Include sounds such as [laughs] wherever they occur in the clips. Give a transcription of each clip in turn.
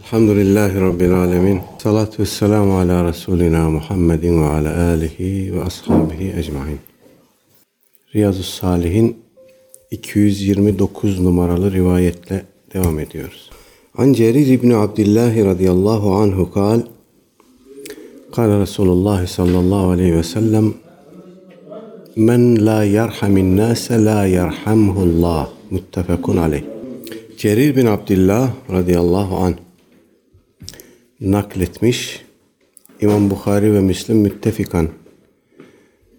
Elhamdülillahi Rabbil Alemin. Salatu ve selamu ala Resulina Muhammedin ve ala alihi ve ashabihi ecmain. Riyazu Salihin 229 numaralı rivayetle devam ediyoruz. An Cerir İbni Abdillahi radıyallahu anhu kal Kale Resulullah sallallahu aleyhi ve sellem Men la yerhamin nase la yerhamhullah muttefekun aleyh. Cerir bin Abdillah radıyallahu anh nakletmiş. İmam Bukhari ve Müslim müttefikan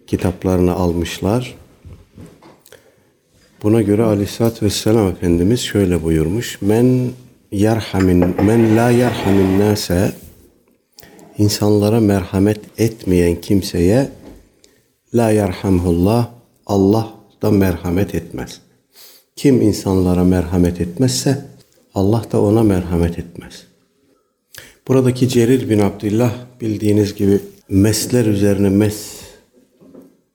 kitaplarını almışlar. Buna göre Aleyhisselatü Vesselam Efendimiz şöyle buyurmuş. Men yerhamin, men la yerhamin nase insanlara merhamet etmeyen kimseye la yerhamhullah Allah da merhamet etmez. Kim insanlara merhamet etmezse Allah da ona merhamet etmez. Buradaki Cerir bin Abdullah bildiğiniz gibi mesler üzerine mes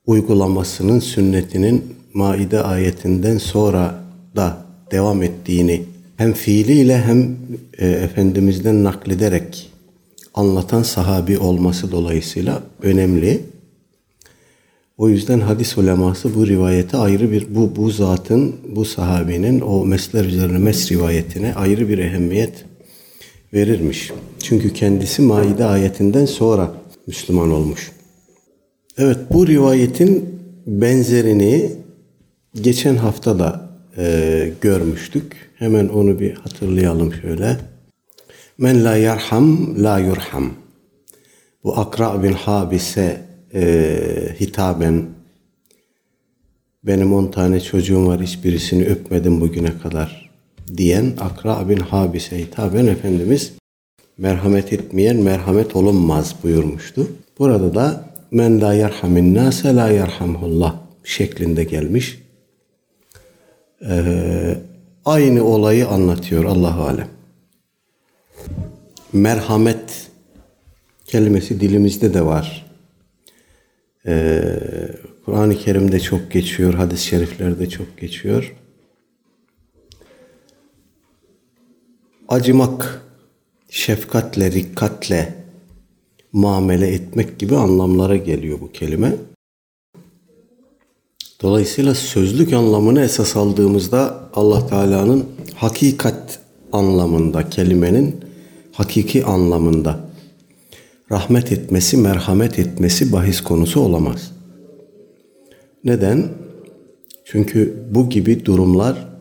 uygulamasının sünnetinin Maide ayetinden sonra da devam ettiğini hem fiiliyle hem e, Efendimiz'den naklederek anlatan sahabi olması dolayısıyla önemli. O yüzden hadis uleması bu rivayete ayrı bir bu bu zatın bu sahabinin o mesler üzerine mes rivayetine ayrı bir ehemmiyet verirmiş. Çünkü kendisi Maide ayetinden sonra Müslüman olmuş. Evet bu rivayetin benzerini geçen hafta da e, görmüştük. Hemen onu bir hatırlayalım şöyle. Men la yarham la yurham. Bu Akra bin Habis'e e, hitaben benim on tane çocuğum var hiçbirisini öpmedim bugüne kadar diyen Akra bin Habis'e hitaben Efendimiz merhamet etmeyen merhamet olunmaz buyurmuştu. Burada da men la yerhamin nase la yerhamhullah şeklinde gelmiş. Ee, aynı olayı anlatıyor Allahu alem. Merhamet kelimesi dilimizde de var. Ee, Kur'an-ı Kerim'de çok geçiyor, hadis-i şeriflerde çok geçiyor. Acımak, şefkatle, rikkatle muamele etmek gibi anlamlara geliyor bu kelime. Dolayısıyla sözlük anlamını esas aldığımızda Allah Teala'nın hakikat anlamında, kelimenin hakiki anlamında rahmet etmesi, merhamet etmesi bahis konusu olamaz. Neden? Çünkü bu gibi durumlar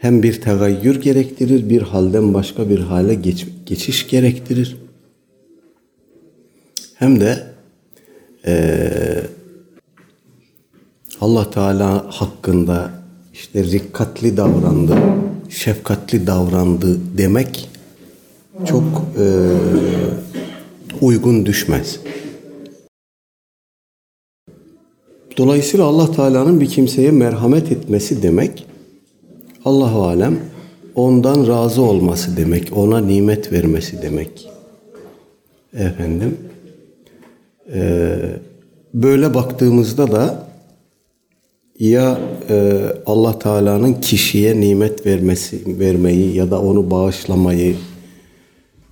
hem bir tegayyür gerektirir, bir halden başka bir hale geç, geçiş gerektirir. Hem de e, Allah Teala hakkında işte rikkatli davrandı, şefkatli davrandı demek çok e, uygun düşmez. Dolayısıyla Allah Teala'nın bir kimseye merhamet etmesi demek Allahu alem ondan razı olması demek, ona nimet vermesi demek. Efendim, e, böyle baktığımızda da ya e, Allah Teala'nın kişiye nimet vermesi, vermeyi ya da onu bağışlamayı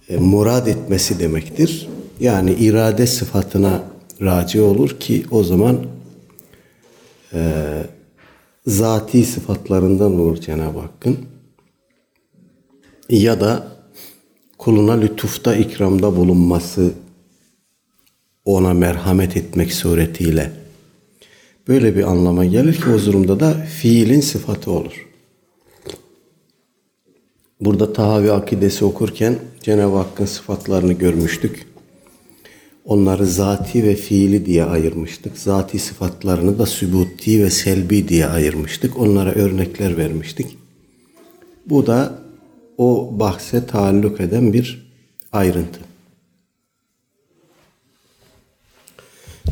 e, murad etmesi demektir. Yani irade sıfatına raci olur ki o zaman e, zati sıfatlarından olur Cenab-ı Hakk'ın. Ya da kuluna lütufta ikramda bulunması, ona merhamet etmek suretiyle böyle bir anlama gelir ki o durumda da fiilin sıfatı olur. Burada Tahavi akidesi okurken Cenab-ı Hakk'ın sıfatlarını görmüştük. Onları zati ve fiili diye ayırmıştık. Zati sıfatlarını da sübuti ve selbi diye ayırmıştık. Onlara örnekler vermiştik. Bu da o bahse taalluk eden bir ayrıntı.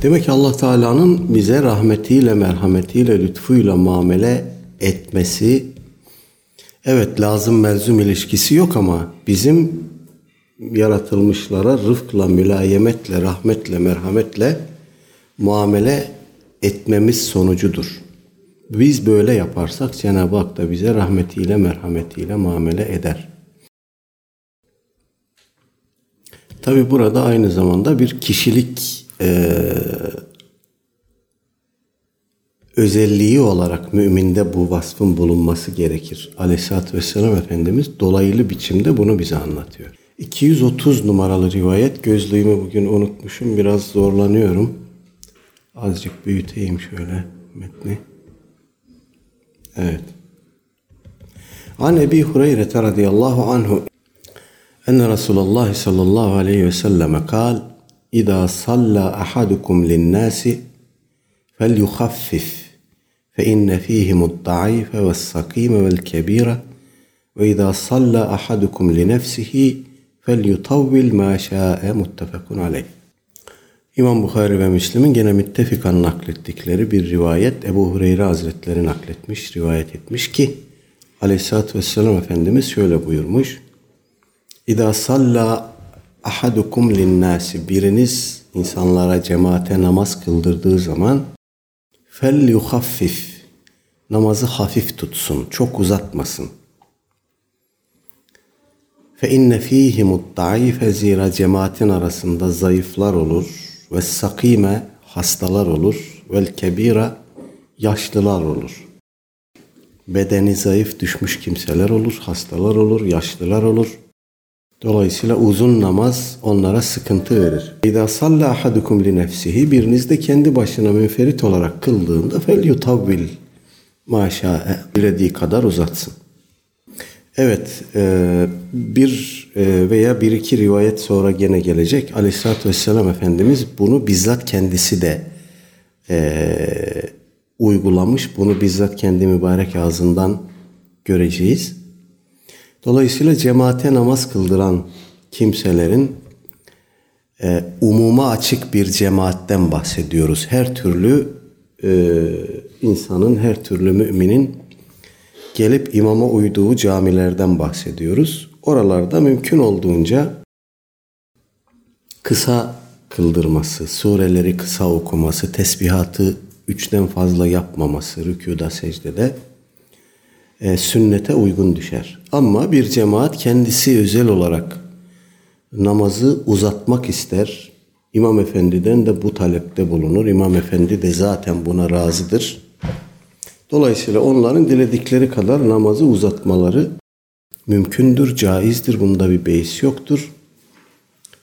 Demek ki Allah Teala'nın bize rahmetiyle, merhametiyle, lütfuyla muamele etmesi evet lazım melzum ilişkisi yok ama bizim yaratılmışlara rıfkla, mülayemetle, rahmetle, merhametle muamele etmemiz sonucudur. Biz böyle yaparsak Cenab-ı Hak da bize rahmetiyle, merhametiyle muamele eder. Tabi burada aynı zamanda bir kişilik e, özelliği olarak müminde bu vasfın bulunması gerekir. Aleyhisselatü Vesselam Efendimiz dolaylı biçimde bunu bize anlatıyor. 230 numaralı rivayet. Gözlüğümü bugün unutmuşum. Biraz zorlanıyorum. Azıcık büyüteyim şöyle metni. Evet. An Ebi Hureyre radıyallahu anhu enne Resulullah sallallahu aleyhi ve selleme kal İza salla ahadukum linnâsi fel yukhaffif fe inne fihimud daife ve sakime vel kebira ve izâ salla ahadukum li فليطول ما şa'e muttefakun aleyh. İmam Bukhari ve Müslim'in gene müttefikan naklettikleri bir rivayet Ebu Hureyre Hazretleri nakletmiş, rivayet etmiş ki Aleyhisselatü Vesselam Efendimiz şöyle buyurmuş. İza salla ahadukum linnâsi biriniz insanlara cemaate namaz kıldırdığı zaman fel yuhaffif namazı hafif tutsun, çok uzatmasın. Fe inne fihimut daife zira cemaatin arasında zayıflar olur ve sakime hastalar olur vel kebira yaşlılar olur. Bedeni zayıf düşmüş kimseler olur, hastalar olur, yaşlılar olur. Dolayısıyla uzun namaz onlara sıkıntı verir. İza salla ahadukum li nefsihi biriniz de kendi başına münferit olarak kıldığında fel yutavvil maşa dilediği kadar uzatsın. Evet, e, bir e, veya bir iki rivayet sonra gene gelecek. Aleyhisselatü Vesselam Efendimiz bunu bizzat kendisi de e, uygulamış. Bunu bizzat kendi mübarek ağzından göreceğiz. Dolayısıyla cemaate namaz kıldıran kimselerin e, umuma açık bir cemaatten bahsediyoruz. Her türlü e, insanın, her türlü müminin gelip imama uyduğu camilerden bahsediyoruz. Oralarda mümkün olduğunca kısa kıldırması, sureleri kısa okuması, tesbihatı üçten fazla yapmaması rükuda secdede e, sünnete uygun düşer. Ama bir cemaat kendisi özel olarak namazı uzatmak ister. İmam Efendi'den de bu talepte bulunur. İmam Efendi de zaten buna razıdır. Dolayısıyla onların diledikleri kadar namazı uzatmaları mümkündür, caizdir. Bunda bir beis yoktur.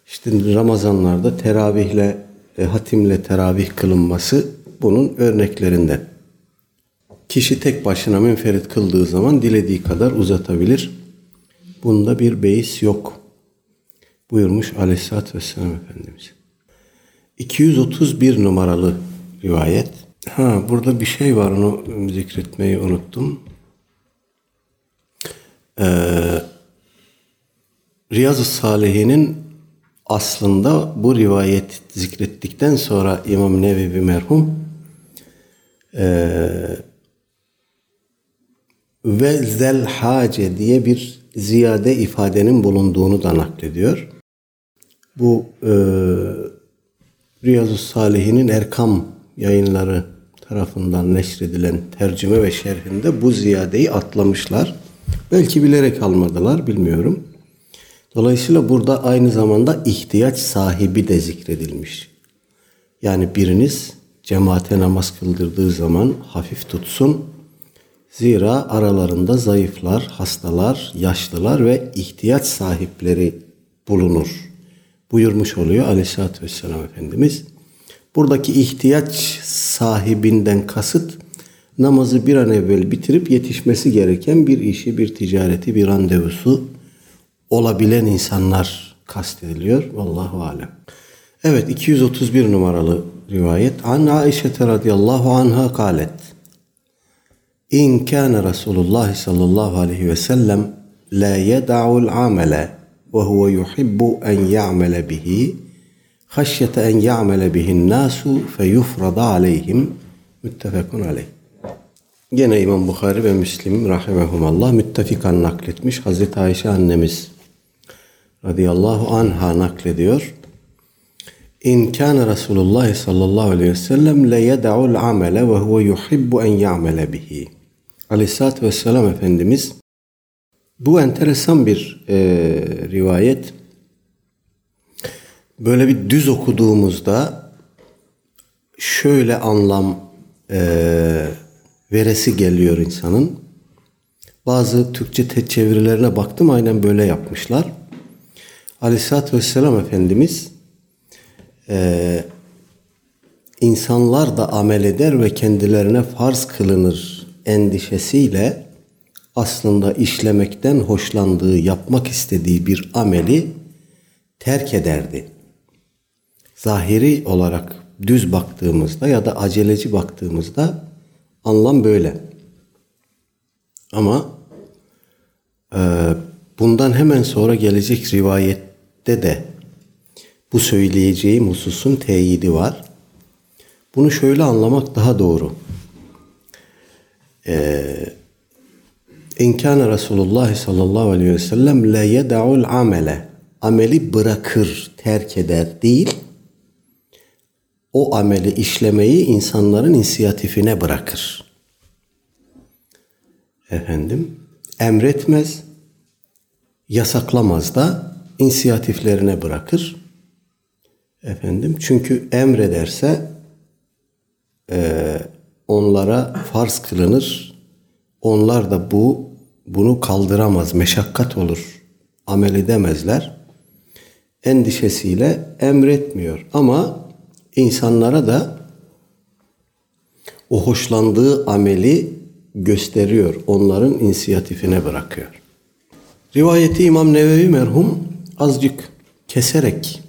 İşte Ramazanlarda teravihle, e, hatimle teravih kılınması bunun örneklerinden. Kişi tek başına münferit kıldığı zaman dilediği kadar uzatabilir. Bunda bir beis yok. Buyurmuş Aleyhisselatü Vesselam Efendimiz. 231 numaralı rivayet. Ha burada bir şey var onu zikretmeyi unuttum. Ee, Riyazu Salihin'in aslında bu rivayet zikrettikten sonra İmam Nevevi merhum e, ve zel hace diye bir ziyade ifadenin bulunduğunu da naklediyor. Bu e, Riyazu Salihin'in Erkam yayınları tarafından neşredilen tercüme ve şerhinde bu ziyadeyi atlamışlar. Belki bilerek almadılar bilmiyorum. Dolayısıyla burada aynı zamanda ihtiyaç sahibi de zikredilmiş. Yani biriniz cemaate namaz kıldırdığı zaman hafif tutsun. Zira aralarında zayıflar, hastalar, yaşlılar ve ihtiyaç sahipleri bulunur. Buyurmuş oluyor Aleyhisselatü Vesselam Efendimiz. Buradaki ihtiyaç sahibinden kasıt namazı bir an evvel bitirip yetişmesi gereken bir işi, bir ticareti, bir randevusu olabilen insanlar kastediliyor. Vallahu alem. Evet 231 numaralı rivayet. An Aişe radıyallahu anha kalet. İn kana Resulullah sallallahu aleyhi ve sellem la yeda'ul amele ve huve yuhibbu en ya'mele bihi haşyete en ya'mele bihin nasu fe yufrada aleyhim müttefekun aleyh. Gene İmam Bukhari ve Müslim rahimehumallah müttefikan nakletmiş. Hazreti Ayşe annemiz radıyallahu anha naklediyor. İn kana Resulullah sallallahu aleyhi ve sellem le yed'ul amele ve huve yuhibbu en ya'mele bihi. Aleyhissalatü vesselam Efendimiz bu enteresan bir e, rivayet. böyle bir düz okuduğumuzda şöyle anlam e, veresi geliyor insanın. Bazı Türkçe çevirilerine baktım aynen böyle yapmışlar. Aleyhisselatü Vesselam Efendimiz e, insanlar da amel eder ve kendilerine farz kılınır endişesiyle aslında işlemekten hoşlandığı, yapmak istediği bir ameli terk ederdi. Zahiri olarak düz baktığımızda ya da aceleci baktığımızda anlam böyle. Ama e, bundan hemen sonra gelecek rivayette de bu söyleyeceğim hususun teyidi var. Bunu şöyle anlamak daha doğru. Eee İn Resulullah sallallahu aleyhi ve sellem la yeda'ul amele. Ameli bırakır, terk eder değil. O ameli işlemeyi insanların inisiyatifine bırakır. Efendim, emretmez, yasaklamaz da inisiyatiflerine bırakır. Efendim, çünkü emrederse e, onlara farz kılınır, onlar da bu bunu kaldıramaz, meşakkat olur. Amel edemezler. Endişesiyle emretmiyor. Ama insanlara da o hoşlandığı ameli gösteriyor. Onların inisiyatifine bırakıyor. Rivayeti İmam Nevevi merhum azıcık keserek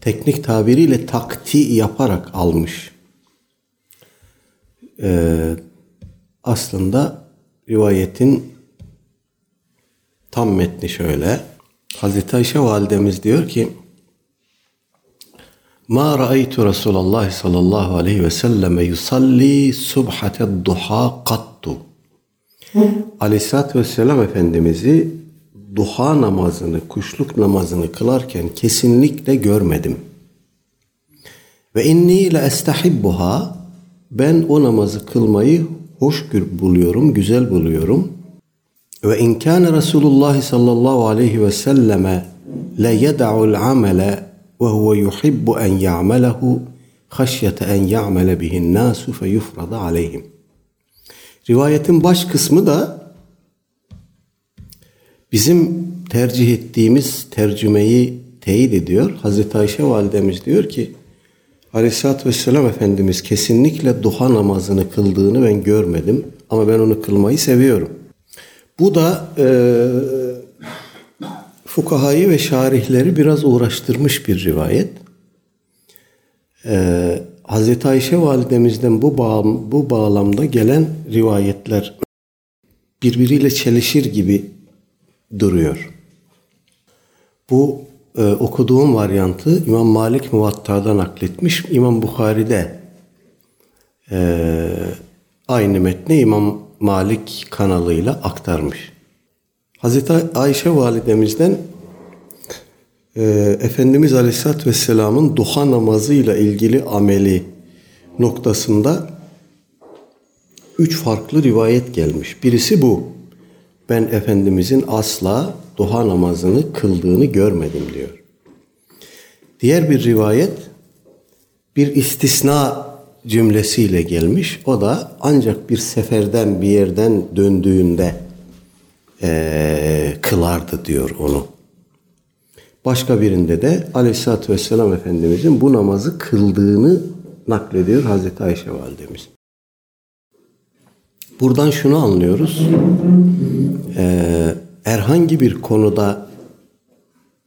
teknik tabiriyle takti yaparak almış. Ee, aslında rivayetin tam metni şöyle. Hazreti Ayşe validemiz diyor ki Ma ra'aytu Resulullah sallallahu aleyhi ve selleme yusalli subhate duha kattu. Aleyhisselatü Vesselam Efendimiz'i duha namazını, kuşluk namazını kılarken kesinlikle görmedim. Ve inni le estahibbuha ben o namazı kılmayı hoş buluyorum, güzel buluyorum. Ve in kana Resulullah sallallahu aleyhi ve selleme la yed'u'l amele huve yuhibbu en ya'melehu haşyete en ya'mele bihin nasu fe yufrada aleyhim. Rivayetin baş kısmı da bizim tercih ettiğimiz tercümeyi teyit ediyor. Hazreti Ayşe validemiz diyor ki Aleyhisselatü Vesselam Efendimiz kesinlikle duha namazını kıldığını ben görmedim. Ama ben onu kılmayı seviyorum. Bu da e, fukahayı ve şarihleri biraz uğraştırmış bir rivayet. E, Hazreti Ayşe validemizden bu, bağ, bu bağlamda gelen rivayetler birbiriyle çelişir gibi duruyor. Bu e, okuduğum varyantı İmam Malik Muvatta'dan nakletmiş. İmam Bukhari'de e, aynı metni İmam Malik kanalıyla aktarmış. Hazreti Ayşe validemizden e, Efendimiz Aleyhisselatü Vesselam'ın duha namazıyla ilgili ameli noktasında üç farklı rivayet gelmiş. Birisi bu. Ben Efendimizin asla duha namazını kıldığını görmedim diyor. Diğer bir rivayet bir istisna cümlesiyle gelmiş. O da ancak bir seferden bir yerden döndüğünde e, kılardı diyor onu. Başka birinde de Aleyhisselatü Vesselam Efendimizin bu namazı kıldığını naklediyor Hazreti Ayşe Validemiz. Buradan şunu anlıyoruz. Ee, herhangi bir konuda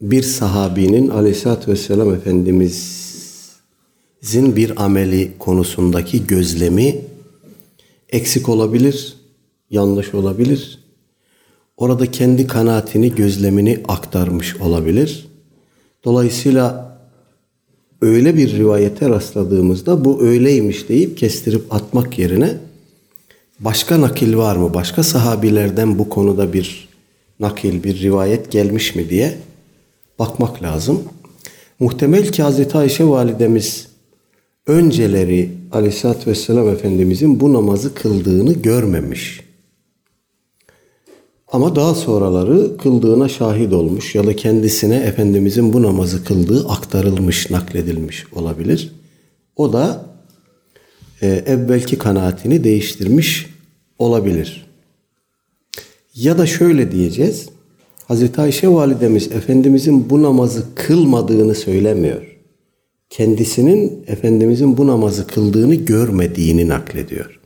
bir sahabinin aleyhissalatü vesselam Efendimizin bir ameli konusundaki gözlemi eksik olabilir, yanlış olabilir. Orada kendi kanaatini, gözlemini aktarmış olabilir. Dolayısıyla öyle bir rivayete rastladığımızda bu öyleymiş deyip kestirip atmak yerine başka nakil var mı? Başka sahabilerden bu konuda bir nakil, bir rivayet gelmiş mi diye bakmak lazım. Muhtemel ki Hazreti Ayşe validemiz önceleri Aleyhisselatü Vesselam Efendimizin bu namazı kıldığını görmemiş. Ama daha sonraları kıldığına şahit olmuş ya da kendisine Efendimizin bu namazı kıldığı aktarılmış, nakledilmiş olabilir. O da e, evvelki kanaatini değiştirmiş olabilir. Ya da şöyle diyeceğiz. Hazreti Ayşe validemiz Efendimizin bu namazı kılmadığını söylemiyor. Kendisinin Efendimizin bu namazı kıldığını görmediğini naklediyor.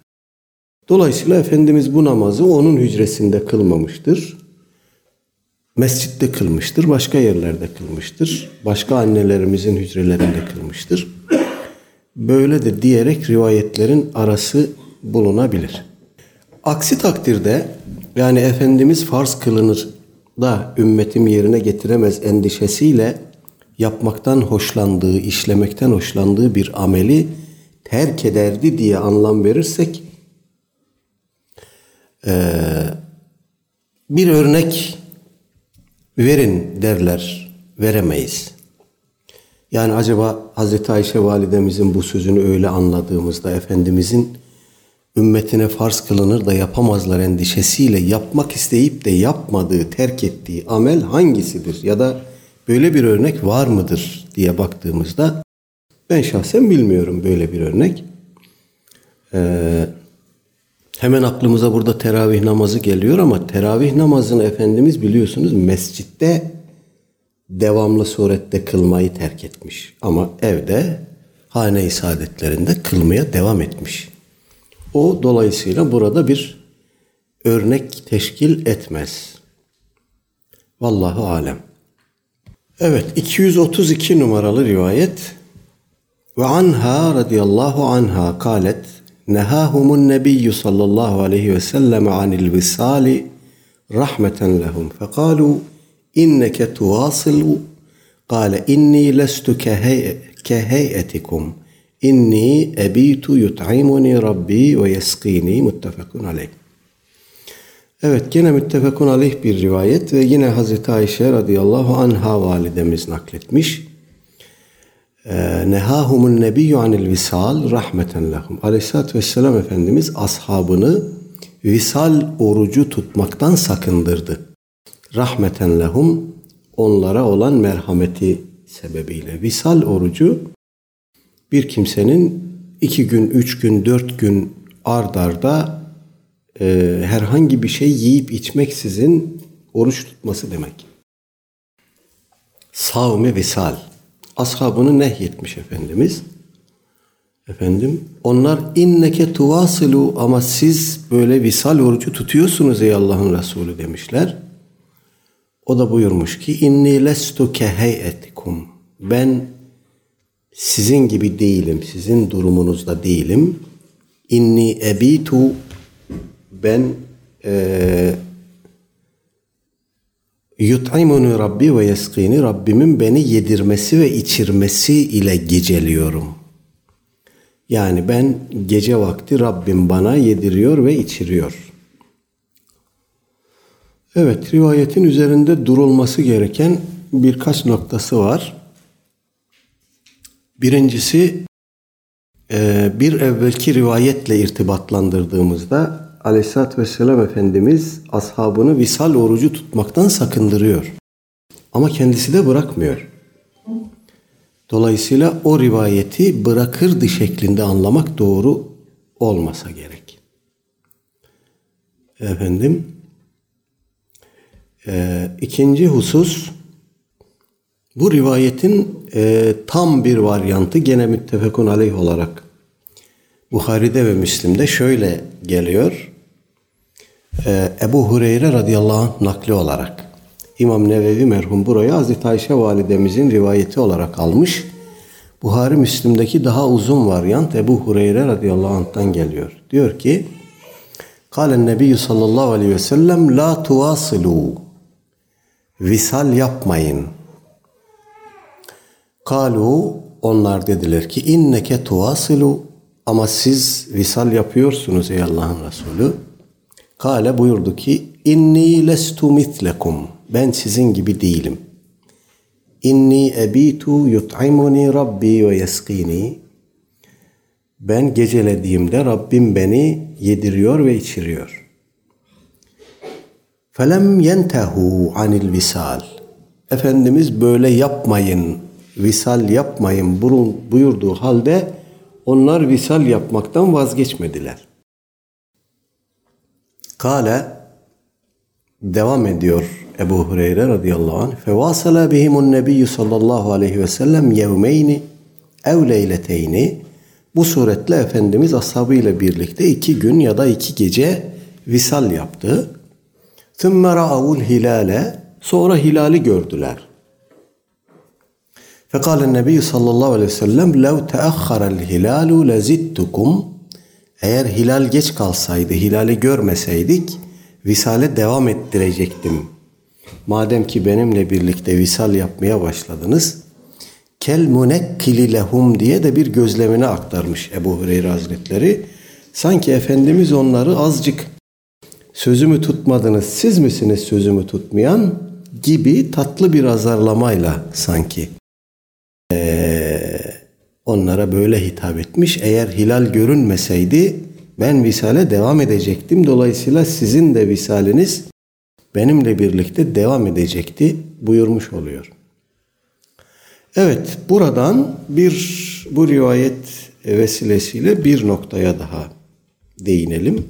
Dolayısıyla Efendimiz bu namazı onun hücresinde kılmamıştır. Mescitte kılmıştır, başka yerlerde kılmıştır. Başka annelerimizin hücrelerinde kılmıştır. Böyle de diyerek rivayetlerin arası bulunabilir. Aksi takdirde yani Efendimiz farz kılınır da ümmetim yerine getiremez endişesiyle yapmaktan hoşlandığı, işlemekten hoşlandığı bir ameli terk ederdi diye anlam verirsek bir örnek verin derler, veremeyiz. Yani acaba Hazreti Ayşe validemizin bu sözünü öyle anladığımızda Efendimizin ümmetine farz kılınır da yapamazlar endişesiyle yapmak isteyip de yapmadığı, terk ettiği amel hangisidir? Ya da böyle bir örnek var mıdır diye baktığımızda ben şahsen bilmiyorum böyle bir örnek. Ee, hemen aklımıza burada teravih namazı geliyor ama teravih namazını Efendimiz biliyorsunuz mescitte devamlı surette kılmayı terk etmiş. Ama evde hane-i saadetlerinde kılmaya devam etmiş. O dolayısıyla burada bir örnek teşkil etmez. Vallahu alem. Evet 232 numaralı rivayet ve anha radıyallahu anha kalet nehahumun nebiyyü sallallahu aleyhi ve sellem anil visali rahmeten lehum fekalu inneke tuvasilu kale inni lestu keheyetikum inni ebitu yut'imuni rabbi ve yeskini muttefakun aleyh. Evet gene müttefekun aleyh bir rivayet ve yine Hazreti Ayşe radıyallahu anha validemiz nakletmiş. Ee, nehahumun nebiyyü anil visal rahmeten lehum. Aleyhisselatü vesselam Efendimiz ashabını visal orucu tutmaktan sakındırdı. Rahmeten lehum onlara olan merhameti sebebiyle. Visal orucu bir kimsenin iki gün, üç gün, dört gün ard arda e, herhangi bir şey yiyip içmeksizin oruç tutması demek. Savmi visal. Ashabını nehyetmiş Efendimiz. Efendim onlar inneke tuvasilu ama siz böyle visal orucu tutuyorsunuz ey Allah'ın Resulü demişler. O da buyurmuş ki inni lestu keheyetikum. Ben sizin gibi değilim, sizin durumunuzda değilim. İnni ebitu ben e, yut'imunu Rabbi ve yeskini Rabbimin beni yedirmesi ve içirmesi ile geceliyorum. Yani ben gece vakti Rabbim bana yediriyor ve içiriyor. Evet, rivayetin üzerinde durulması gereken birkaç noktası var. Birincisi e, bir evvelki rivayetle irtibatlandırdığımızda Aleyhisselatü Vesselam Efendimiz ashabını visal orucu tutmaktan sakındırıyor. Ama kendisi de bırakmıyor. Dolayısıyla o rivayeti bırakırdı şeklinde anlamak doğru olmasa gerek. Efendim, e, ikinci husus bu rivayetin e, tam bir varyantı gene müttefekun aleyh olarak Buhari'de ve Müslim'de şöyle geliyor. E, Ebu Hureyre radıyallahu anh nakli olarak İmam Nevevi merhum burayı Hazreti Ayşe validemizin rivayeti olarak almış. Buhari Müslim'deki daha uzun varyant Ebu Hureyre radıyallahu anh'tan geliyor. Diyor ki Kalen Nebiyyü sallallahu aleyhi ve sellem La tuvasilu Visal yapmayın Kalu onlar dediler ki inneke tuvasilu ama siz visal yapıyorsunuz ey Allah'ın Resulü. Kale buyurdu ki inni lestu mitlekum ben sizin gibi değilim. İnni ebitu yut'imuni rabbi ve yeskini ben gecelediğimde Rabbim beni yediriyor ve içiriyor. Felem yentehu anil visal. Efendimiz böyle yapmayın, visal yapmayın buyurduğu halde onlar visal yapmaktan vazgeçmediler. Kale devam ediyor Ebu Hureyre radıyallahu anh. Fevasala bihimun nebiyyü sallallahu aleyhi ve sellem yevmeyni ev leyleteyni. Bu suretle Efendimiz ashabıyla birlikte iki gün ya da iki gece visal yaptı. ثُمَّ رَأَوُ hilale Sonra hilali gördüler. فقال النبي sallallahu aleyhi ve sellem لَوْ تَأَخَّرَ الْهِلَالُ لَزِدْتُكُمْ eğer hilal geç kalsaydı, hilali görmeseydik visale devam ettirecektim. Madem ki benimle birlikte visal yapmaya başladınız, kel munekkili lehum diye de bir gözlemini aktarmış Ebu Hureyre Hazretleri. Sanki Efendimiz onları azıcık sözümü tutmadınız, siz misiniz sözümü tutmayan gibi tatlı bir azarlamayla sanki onlara böyle hitap etmiş. Eğer hilal görünmeseydi ben visale devam edecektim. Dolayısıyla sizin de visaliniz benimle birlikte devam edecekti buyurmuş oluyor. Evet buradan bir bu rivayet vesilesiyle bir noktaya daha değinelim.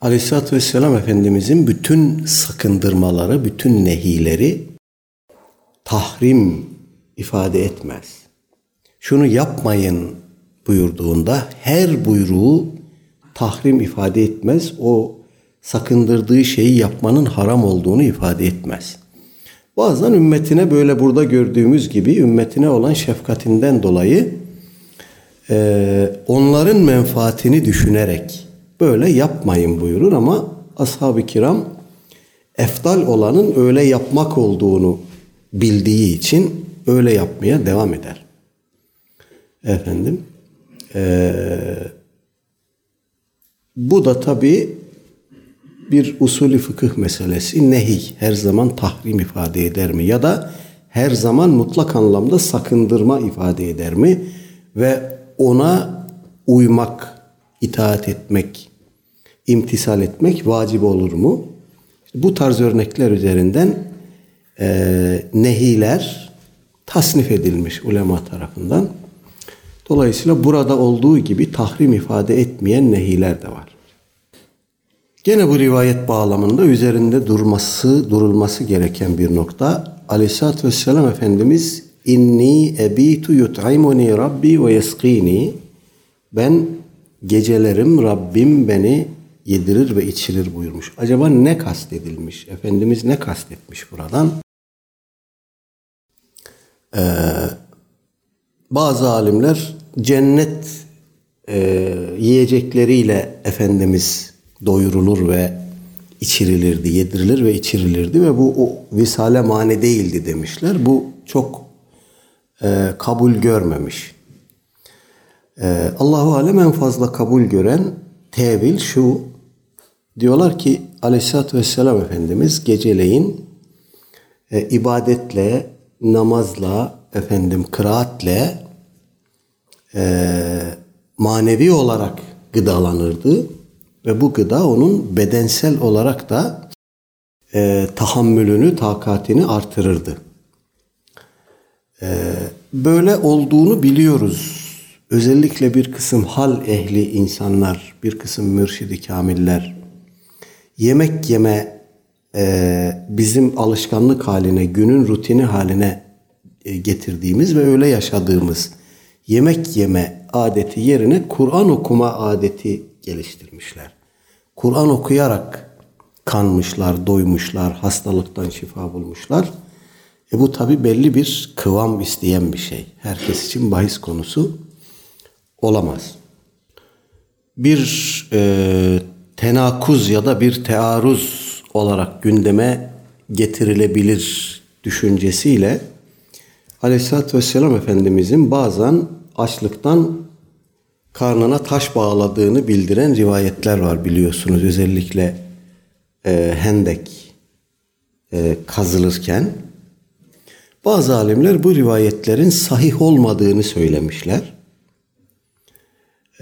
Aleyhisselatü Vesselam Efendimizin bütün sakındırmaları, bütün nehileri tahrim ifade etmez. Şunu yapmayın buyurduğunda her buyruğu tahrim ifade etmez. O sakındırdığı şeyi yapmanın haram olduğunu ifade etmez. Bazen ümmetine böyle burada gördüğümüz gibi ümmetine olan şefkatinden dolayı e, onların menfaatini düşünerek böyle yapmayın buyurur ama ashab-ı kiram eftal olanın öyle yapmak olduğunu bildiği için öyle yapmaya devam eder. Efendim ee, bu da tabi bir usulü fıkıh meselesi. Nehi her zaman tahrim ifade eder mi? Ya da her zaman mutlak anlamda sakındırma ifade eder mi? Ve ona uymak, itaat etmek, imtisal etmek vacip olur mu? Bu tarz örnekler üzerinden e, nehiler tasnif edilmiş ulema tarafından. Dolayısıyla burada olduğu gibi tahrim ifade etmeyen nehiler de var. Gene bu rivayet bağlamında üzerinde durması, durulması gereken bir nokta. Aleyhisselatü Vesselam Efendimiz inni ebitu yut'imuni rabbi ve yeskini ben gecelerim Rabbim beni yedirir ve içirir buyurmuş. Acaba ne kastedilmiş? Efendimiz ne kastetmiş buradan? Ee, bazı alimler cennet e, yiyecekleriyle Efendimiz doyurulur ve içirilirdi, yedirilir ve içirilirdi ve bu o visale mani değildi demişler. Bu çok e, kabul görmemiş. E, Allahu alem en fazla kabul gören tevil şu. Diyorlar ki Aleyhisselatü Vesselam Efendimiz geceleyin e, ibadetle, namazla, efendim kıraatle e, manevi olarak gıdalanırdı ve bu gıda onun bedensel olarak da e, tahammülünü, takatini artırırdı. E, böyle olduğunu biliyoruz. Özellikle bir kısım hal ehli insanlar, bir kısım mürşidi kamiller yemek yeme e, bizim alışkanlık haline, günün rutini haline e, getirdiğimiz ve öyle yaşadığımız yemek yeme adeti yerine Kur'an okuma adeti geliştirmişler. Kur'an okuyarak kanmışlar, doymuşlar, hastalıktan şifa bulmuşlar. E bu tabi belli bir kıvam isteyen bir şey. Herkes için bahis konusu olamaz. Bir e, tenakuz ya da bir tearuz olarak gündeme getirilebilir düşüncesiyle Aleyhisselatü Vesselam Efendimizin bazen açlıktan karnına taş bağladığını bildiren rivayetler var biliyorsunuz. Özellikle e, Hendek e, kazılırken bazı alimler bu rivayetlerin sahih olmadığını söylemişler.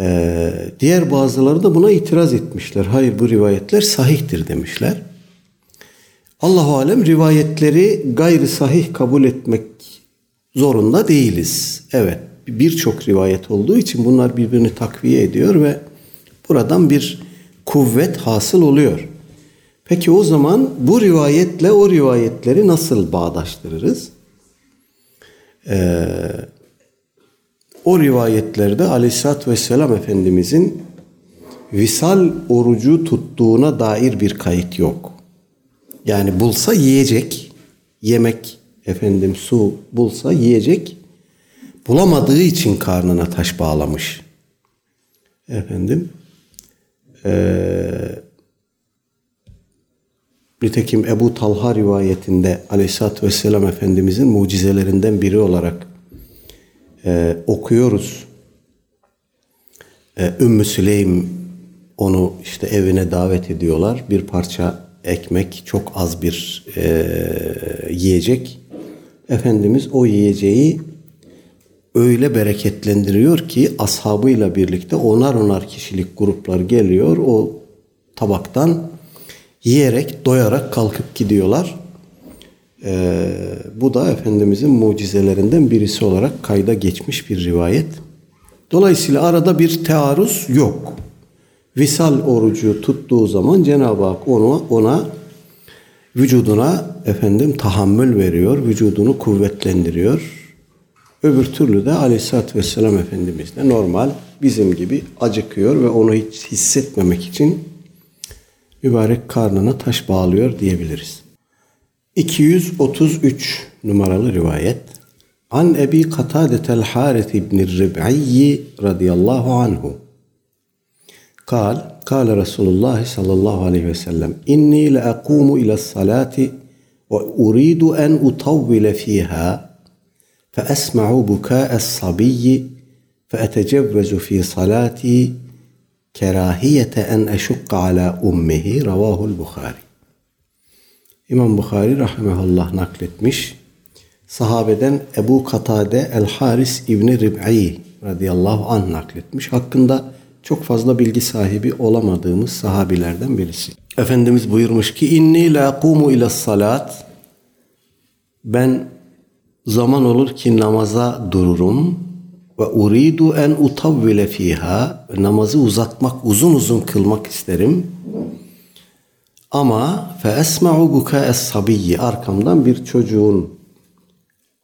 Ee, diğer bazıları da buna itiraz etmişler. Hayır bu rivayetler sahihtir demişler. Allahu alem rivayetleri gayri sahih kabul etmek zorunda değiliz. Evet birçok rivayet olduğu için bunlar birbirini takviye ediyor ve buradan bir kuvvet hasıl oluyor. Peki o zaman bu rivayetle o rivayetleri nasıl bağdaştırırız? Ee, o rivayetlerde Aleyhisselatü Vesselam Efendimizin visal orucu tuttuğuna dair bir kayıt yok. Yani bulsa yiyecek, yemek efendim su bulsa yiyecek, bulamadığı için karnına taş bağlamış. Efendim, ee, nitekim Ebu Talha rivayetinde Aleyhisselatü Vesselam Efendimizin mucizelerinden biri olarak e, okuyoruz. E, Ümmü Süleym onu işte evine davet ediyorlar. Bir parça ekmek, çok az bir e, yiyecek. Efendimiz o yiyeceği öyle bereketlendiriyor ki ashabıyla birlikte onar onar kişilik gruplar geliyor. O tabaktan yiyerek, doyarak kalkıp gidiyorlar. Ee, bu da Efendimizin mucizelerinden birisi olarak kayda geçmiş bir rivayet. Dolayısıyla arada bir tearruz yok. Visal orucu tuttuğu zaman Cenab-ı Hak onu, ona vücuduna efendim tahammül veriyor, vücudunu kuvvetlendiriyor. Öbür türlü de Aleyhisselatü Vesselam Efendimiz de normal bizim gibi acıkıyor ve onu hiç hissetmemek için mübarek karnına taş bağlıyor diyebiliriz. 233 numaralı rivayet. An Ebi Katadetel Harith ibn Rib'i radıyallahu anhu. Kale Resulullah sallallahu aleyhi ve sellem İnni le akumu ila salati ve uridu en utavvile fiha fe esma'u buka'es sabiyyi fe etecevvezu fi salati kerahiyete en eşukka ala ummihi ravahul Bukhari. İmam Bukhari rahimahullah nakletmiş. Sahabeden Ebu Katade El Haris İbni Rib'i radıyallahu anh nakletmiş. Hakkında çok fazla bilgi sahibi olamadığımız sahabilerden birisi. Efendimiz buyurmuş ki inni la kumu ila salat ben zaman olur ki namaza dururum ve uridu en utavvile fiha namazı uzatmak uzun uzun kılmak isterim ama fe esma'u buka es sabiyyi arkamdan bir çocuğun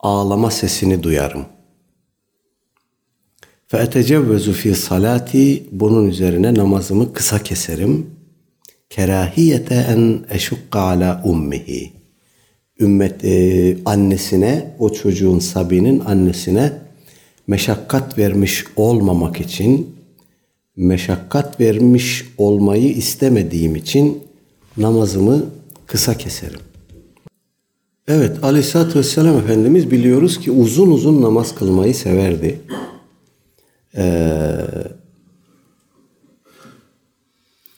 ağlama sesini duyarım. Etecevvezu fi salati bunun üzerine namazımı kısa keserim. Kerahiyete en eşukka ala ummihi. Ümmet e, annesine, o çocuğun Sabi'nin annesine meşakkat vermiş olmamak için, meşakkat vermiş olmayı istemediğim için namazımı kısa keserim. Evet Aleyhisselatü Vesselam Efendimiz biliyoruz ki uzun uzun namaz kılmayı severdi. Ee,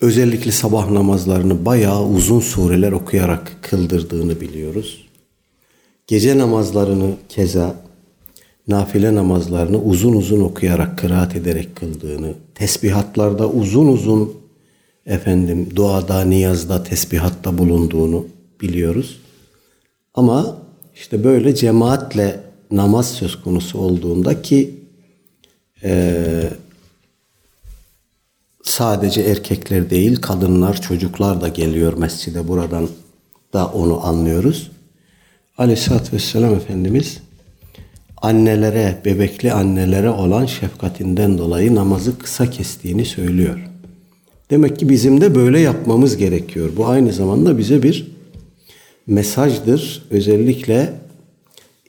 özellikle sabah namazlarını bayağı uzun sureler okuyarak kıldırdığını biliyoruz. Gece namazlarını keza nafile namazlarını uzun uzun okuyarak, kıraat ederek kıldığını, tesbihatlarda uzun uzun efendim duada, niyazda, tesbihatta bulunduğunu biliyoruz. Ama işte böyle cemaatle namaz söz konusu olduğunda ki e, sadece erkekler değil kadınlar, çocuklar da geliyor mescide buradan da onu anlıyoruz. Aleyhisselatü Vesselam Efendimiz annelere, bebekli annelere olan şefkatinden dolayı namazı kısa kestiğini söylüyor. Demek ki bizim de böyle yapmamız gerekiyor. Bu aynı zamanda bize bir mesajdır. Özellikle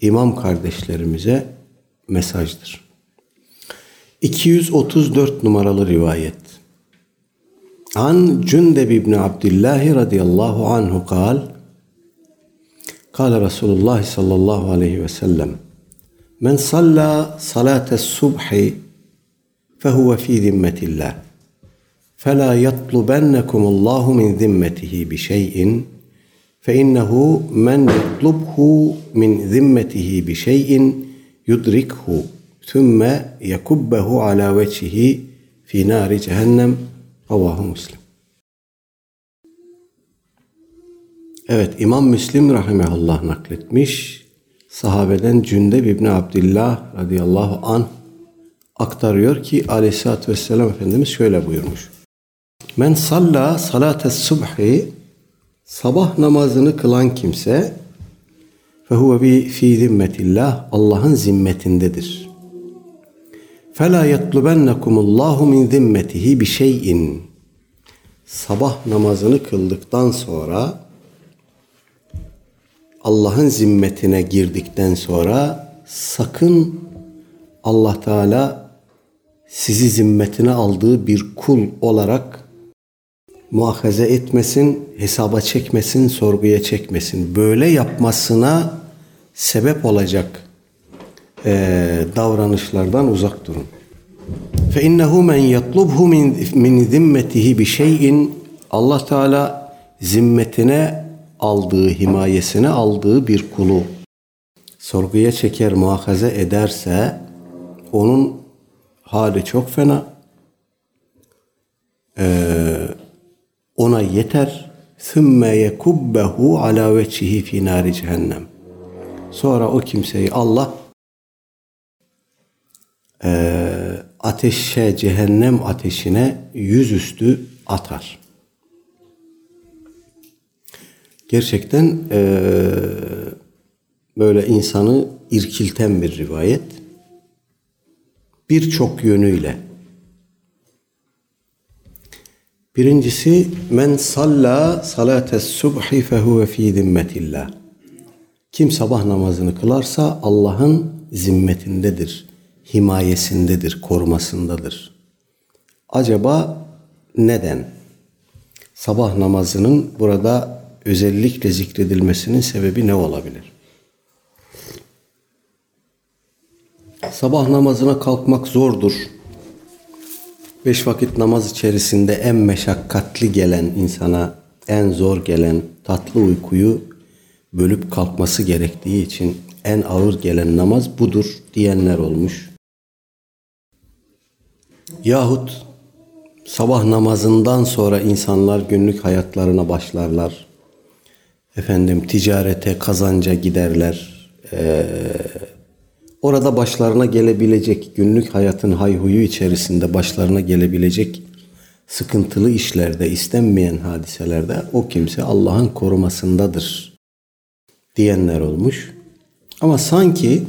imam kardeşlerimize mesajdır. 234 numaralı rivayet. An Cündeb ibn Abdullah radıyallahu anhu kal Kale Resulullah sallallahu aleyhi ve sellem Men salla salates subhi fehuve fi zimmetillah فلا يطلبنكم الله من ذمته بشيء فإنه من يطلبه من ذمته بشيء يدركه Thümme yekubbehu ala veçihi fi nari cehennem. Allahu Müslim. Evet İmam Müslim rahimehullah nakletmiş. Sahabeden Cündeb İbni Abdillah radıyallahu an aktarıyor ki aleyhissalatü vesselam Efendimiz şöyle buyurmuş. Men salla salate subhi sabah namazını kılan kimse fehuve bi fi zimmetillah Allah'ın zimmetindedir. Fela yetlubennekumullahu min zimmetihi bi şeyin sabah namazını kıldıktan sonra Allah'ın zimmetine girdikten sonra sakın Allah Teala sizi zimmetine aldığı bir kul olarak muahaze etmesin, hesaba çekmesin, sorguya çekmesin. Böyle yapmasına sebep olacak e, davranışlardan uzak durun. Fe innehu men yatlubhu min min zimmetihi bi şeyin Allah Teala zimmetine aldığı, himayesine aldığı bir kulu sorguya çeker, muhafaza ederse onun hali çok fena. Ee, ona yeter. ثُمَّ يَكُبَّهُ عَلَى وَجْهِهِ فِي نَارِ cehennem. Sonra o kimseyi Allah e, ateşe, cehennem ateşine yüzüstü atar. Gerçekten e, böyle insanı irkilten bir rivayet. Birçok yönüyle. Birincisi men salla salates subhi fehuve fi zimmetillah. Kim sabah namazını kılarsa Allah'ın zimmetindedir, himayesindedir, korumasındadır. Acaba neden? Sabah namazının burada özellikle zikredilmesinin sebebi ne olabilir? Sabah namazına kalkmak zordur. Beş vakit namaz içerisinde en meşakkatli gelen insana, en zor gelen tatlı uykuyu bölüp kalkması gerektiği için en ağır gelen namaz budur diyenler olmuş. Yahut sabah namazından sonra insanlar günlük hayatlarına başlarlar. Efendim ticarete, kazanca giderler. Ee, orada başlarına gelebilecek günlük hayatın hayhuyu içerisinde başlarına gelebilecek sıkıntılı işlerde, istenmeyen hadiselerde o kimse Allah'ın korumasındadır diyenler olmuş. Ama sanki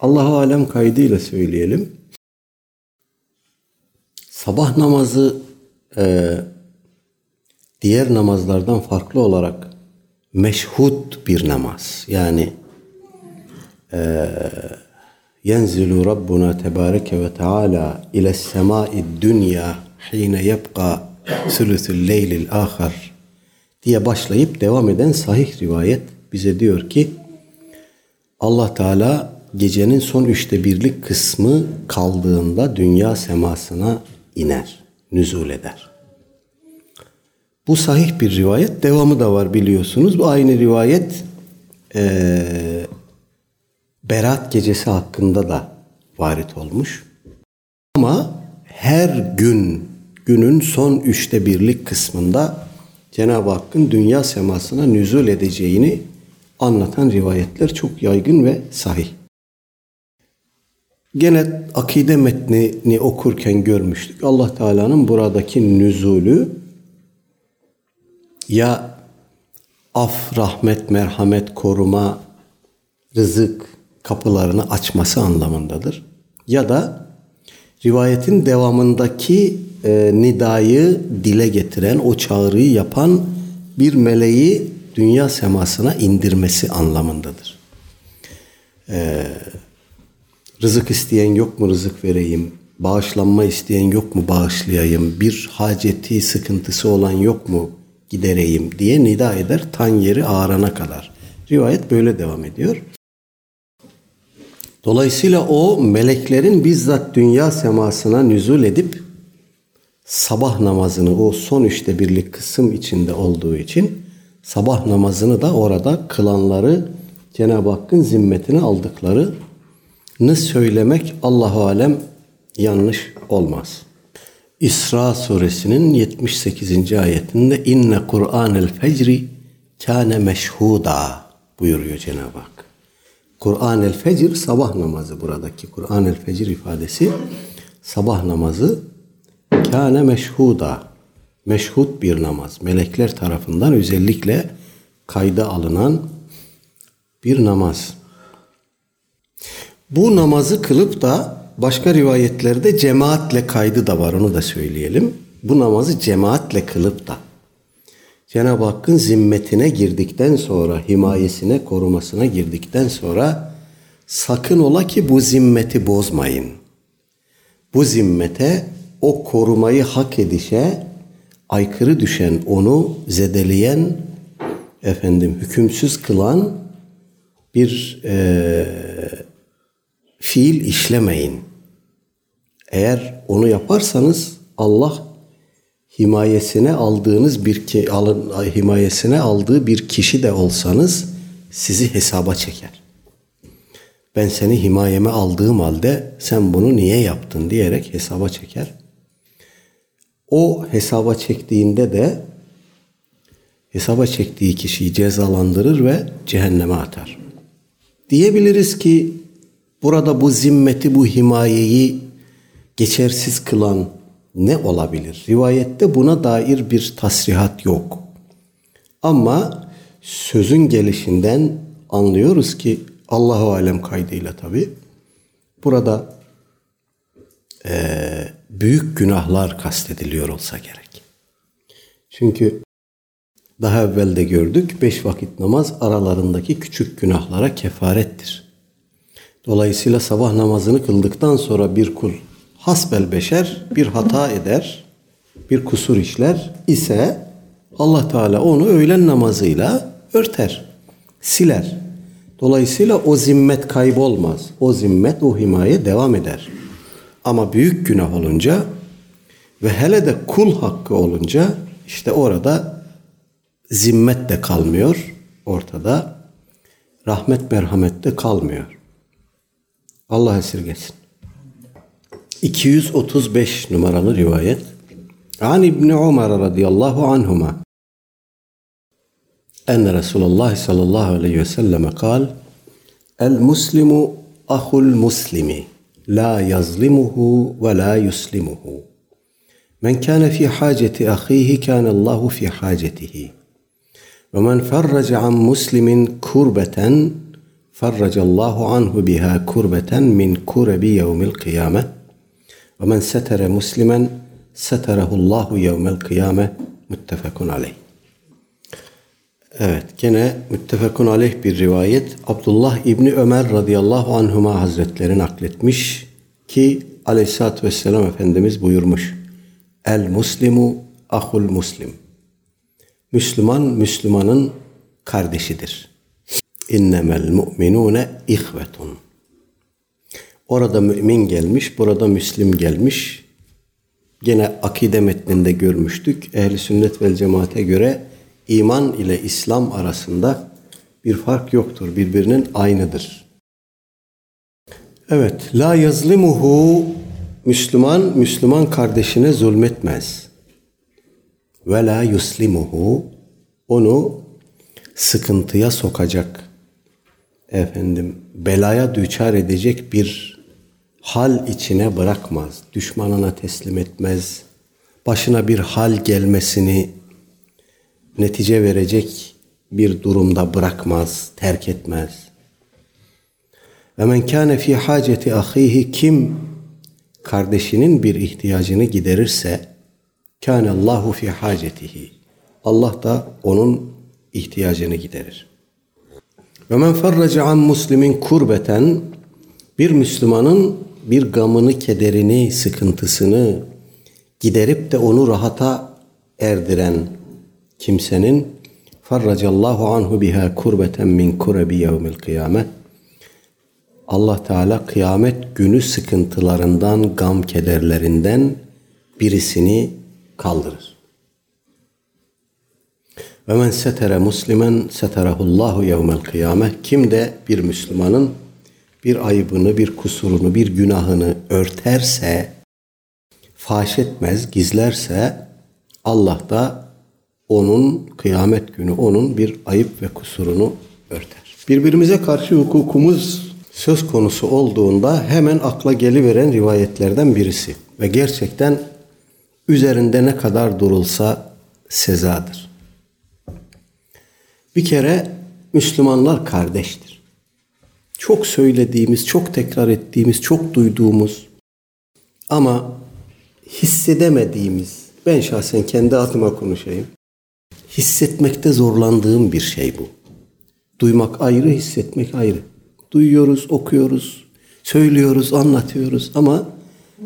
Allahu alem kaydıyla söyleyelim. Sabah namazı e, diğer namazlardan farklı olarak meşhud bir namaz. Yani e, Rabbuna tebareke ve teala ile semai dünya hine yebqa sülüsül leylil ahar diye başlayıp devam eden sahih rivayet bize diyor ki Allah Teala gecenin son üçte birlik kısmı kaldığında dünya semasına iner, nüzul eder. Bu sahih bir rivayet. Devamı da var biliyorsunuz. Bu aynı rivayet e, Berat gecesi hakkında da varit olmuş. Ama her gün günün son üçte birlik kısmında Cenab-ı Hakk'ın dünya semasına nüzul edeceğini anlatan rivayetler çok yaygın ve sahih. Gene akide metnini okurken görmüştük. Allah Teala'nın buradaki nüzulü ya af, rahmet, merhamet, koruma, rızık kapılarını açması anlamındadır. Ya da rivayetin devamındaki e, nidayı dile getiren, o çağrıyı yapan bir meleği dünya semasına indirmesi anlamındadır. Ee, rızık isteyen yok mu rızık vereyim? Bağışlanma isteyen yok mu bağışlayayım? Bir haceti, sıkıntısı olan yok mu gidereyim diye nida eder tan yeri ağrana kadar. Rivayet böyle devam ediyor. Dolayısıyla o meleklerin bizzat dünya semasına nüzul edip sabah namazını o son üçte birlik kısım içinde olduğu için sabah namazını da orada kılanları Cenab-ı Hakk'ın zimmetine aldıklarını söylemek Allahu alem yanlış olmaz. İsra suresinin 78. ayetinde inne Kur'anel fecri kâne meşhuda buyuruyor Cenab-ı Hak. Kur'an-el Fecr sabah namazı buradaki Kur'an-el Fecr ifadesi sabah namazı kâne meşhuda meşhut bir namaz. Melekler tarafından özellikle kayda alınan bir namaz. Bu namazı kılıp da başka rivayetlerde cemaatle kaydı da var onu da söyleyelim. Bu namazı cemaatle kılıp da Cenab-ı Hakk'ın zimmetine girdikten sonra, himayesine, korumasına girdikten sonra sakın ola ki bu zimmeti bozmayın. Bu zimmete, o korumayı hak edişe aykırı düşen, onu zedeleyen, efendim hükümsüz kılan bir e, fiil işlemeyin. Eğer onu yaparsanız Allah himayesine aldığınız bir ki alın himayesine aldığı bir kişi de olsanız sizi hesaba çeker. Ben seni himayeme aldığım halde sen bunu niye yaptın diyerek hesaba çeker. O hesaba çektiğinde de hesaba çektiği kişiyi cezalandırır ve cehenneme atar. Diyebiliriz ki burada bu zimmeti, bu himayeyi geçersiz kılan ne olabilir? Rivayette buna dair bir tasrihat yok. Ama sözün gelişinden anlıyoruz ki Allahu alem kaydıyla tabi. Burada e, büyük günahlar kastediliyor olsa gerek. Çünkü daha evvel de gördük beş vakit namaz aralarındaki küçük günahlara kefarettir. Dolayısıyla sabah namazını kıldıktan sonra bir kul hasbel beşer bir hata eder, bir kusur işler ise Allah Teala onu öğlen namazıyla örter, siler. Dolayısıyla o zimmet kaybolmaz. O zimmet, o himaye devam eder. Ama büyük günah olunca ve hele de kul hakkı olunca işte orada zimmet de kalmıyor ortada. Rahmet merhamet de kalmıyor. Allah esirgesin. 235 numaralı rivayet. An İbni Umar radıyallahu anhuma. En Resulullah sallallahu aleyhi ve sellem kal El muslimu ahul muslimi la yazlimuhu ve la yuslimuhu. Men kana fi haceti ahihi kana Allahu fi hacetihi. Ve men farraca an muslimin kurbeten farracallahu anhu biha kurbeten min kurebi yevmil kıyameh ve men setere muslimen seterehullahu yevmel kıyame muttefekun aleyh. Evet gene müttefekun aleyh bir rivayet Abdullah İbni Ömer radıyallahu anhuma hazretleri nakletmiş ki aleyhissalatü vesselam Efendimiz buyurmuş. El muslimu ahul muslim. Müslüman Müslümanın kardeşidir. İnnemel mu'minune ihvetun. Orada mümin gelmiş, burada Müslim gelmiş. Gene akide metninde görmüştük. Ehli sünnet vel cemaate göre iman ile İslam arasında bir fark yoktur. Birbirinin aynıdır. Evet, la yazlimuhu Müslüman Müslüman kardeşine zulmetmez. Ve la yuslimuhu onu sıkıntıya sokacak efendim belaya düçar edecek bir hal içine bırakmaz, düşmanına teslim etmez, başına bir hal gelmesini netice verecek bir durumda bırakmaz, terk etmez. Ve men kâne fî hâceti ahihi kim kardeşinin bir ihtiyacını giderirse kâne Allahu fî hâcetihi. Allah da onun ihtiyacını giderir. Ve men ferraca an muslimin kurbeten bir Müslümanın bir gamını, kederini, sıkıntısını giderip de onu rahata erdiren kimsenin farracallahu anhu biha kurbeten min kurebi yevmil kıyame Allah Teala kıyamet günü sıkıntılarından, gam kederlerinden birisini kaldırır. Ve men setere muslimen seterehullahu yevmel kıyame kim de bir Müslümanın bir ayıbını, bir kusurunu, bir günahını örterse faş etmez, gizlerse Allah da onun kıyamet günü onun bir ayıp ve kusurunu örter. Birbirimize karşı hukukumuz söz konusu olduğunda hemen akla geliveren rivayetlerden birisi ve gerçekten üzerinde ne kadar durulsa sezadır. Bir kere Müslümanlar kardeştir. Çok söylediğimiz, çok tekrar ettiğimiz, çok duyduğumuz ama hissedemediğimiz, ben şahsen kendi adıma konuşayım. Hissetmekte zorlandığım bir şey bu. Duymak ayrı, hissetmek ayrı. Duyuyoruz, okuyoruz, söylüyoruz, anlatıyoruz ama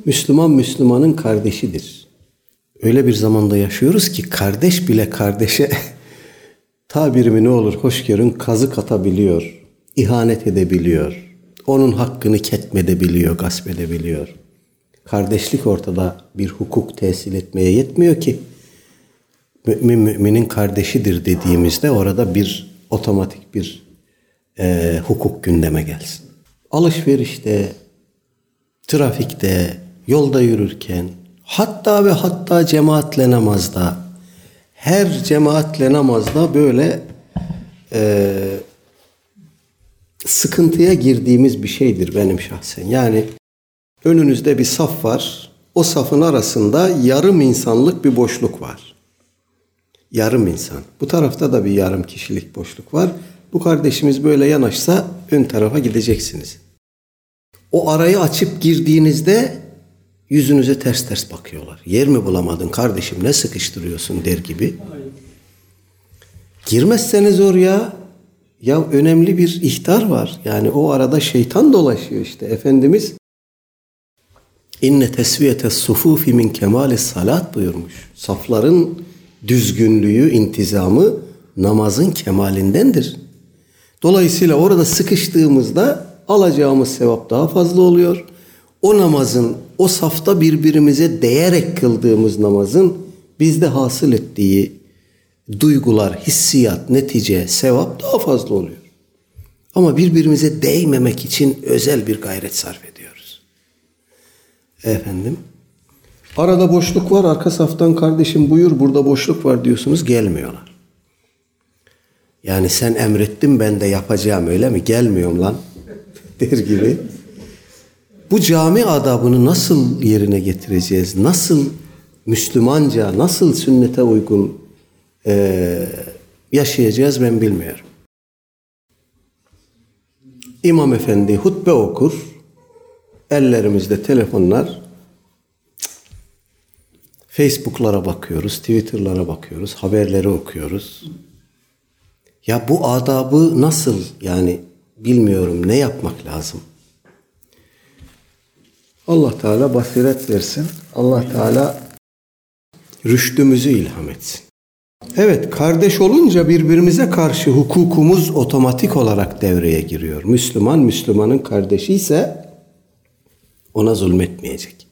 Müslüman Müslümanın kardeşidir. Öyle bir zamanda yaşıyoruz ki kardeş bile kardeşe [laughs] tabirimi ne olur hoş görün kazık atabiliyor, ihanet edebiliyor, onun hakkını ketmedebiliyor, gasp edebiliyor. Kardeşlik ortada bir hukuk tesil etmeye yetmiyor ki. Mümin müminin kardeşidir dediğimizde orada bir otomatik bir e, hukuk gündeme gelsin. Alışverişte, trafikte, yolda yürürken, hatta ve hatta cemaatle namazda, her cemaatle namazda böyle e, sıkıntıya girdiğimiz bir şeydir benim şahsen. Yani önünüzde bir saf var, o safın arasında yarım insanlık bir boşluk var. Yarım insan. Bu tarafta da bir yarım kişilik boşluk var. Bu kardeşimiz böyle yanaşsa ön tarafa gideceksiniz. O arayı açıp girdiğinizde yüzünüze ters ters bakıyorlar. Yer mi bulamadın kardeşim ne sıkıştırıyorsun der gibi. Girmezseniz oraya ya önemli bir ihtar var. Yani o arada şeytan dolaşıyor işte. Efendimiz inne tesviyete sufufi min kemali salat buyurmuş. Safların düzgünlüğü, intizamı namazın kemalindendir. Dolayısıyla orada sıkıştığımızda alacağımız sevap daha fazla oluyor. O namazın, o safta birbirimize değerek kıldığımız namazın bizde hasıl ettiği duygular, hissiyat, netice, sevap daha fazla oluyor. Ama birbirimize değmemek için özel bir gayret sarf ediyoruz. Efendim, arada boşluk var, arka saftan kardeşim buyur burada boşluk var diyorsunuz, gelmiyorlar. Yani sen emrettin ben de yapacağım öyle mi? Gelmiyorum lan [laughs] der gibi. Bu cami adabını nasıl yerine getireceğiz? Nasıl Müslümanca, nasıl sünnete uygun e, yaşayacağız ben bilmiyorum. İmam efendi hutbe okur. Ellerimizde telefonlar. Facebook'lara bakıyoruz, Twitter'lara bakıyoruz, haberleri okuyoruz. Ya bu adabı nasıl yani bilmiyorum ne yapmak lazım? Allah Teala basiret versin. Allah Teala rüştümüzü ilham etsin. Evet, kardeş olunca birbirimize karşı hukukumuz otomatik olarak devreye giriyor. Müslüman, Müslümanın kardeşi ise ona zulmetmeyecek.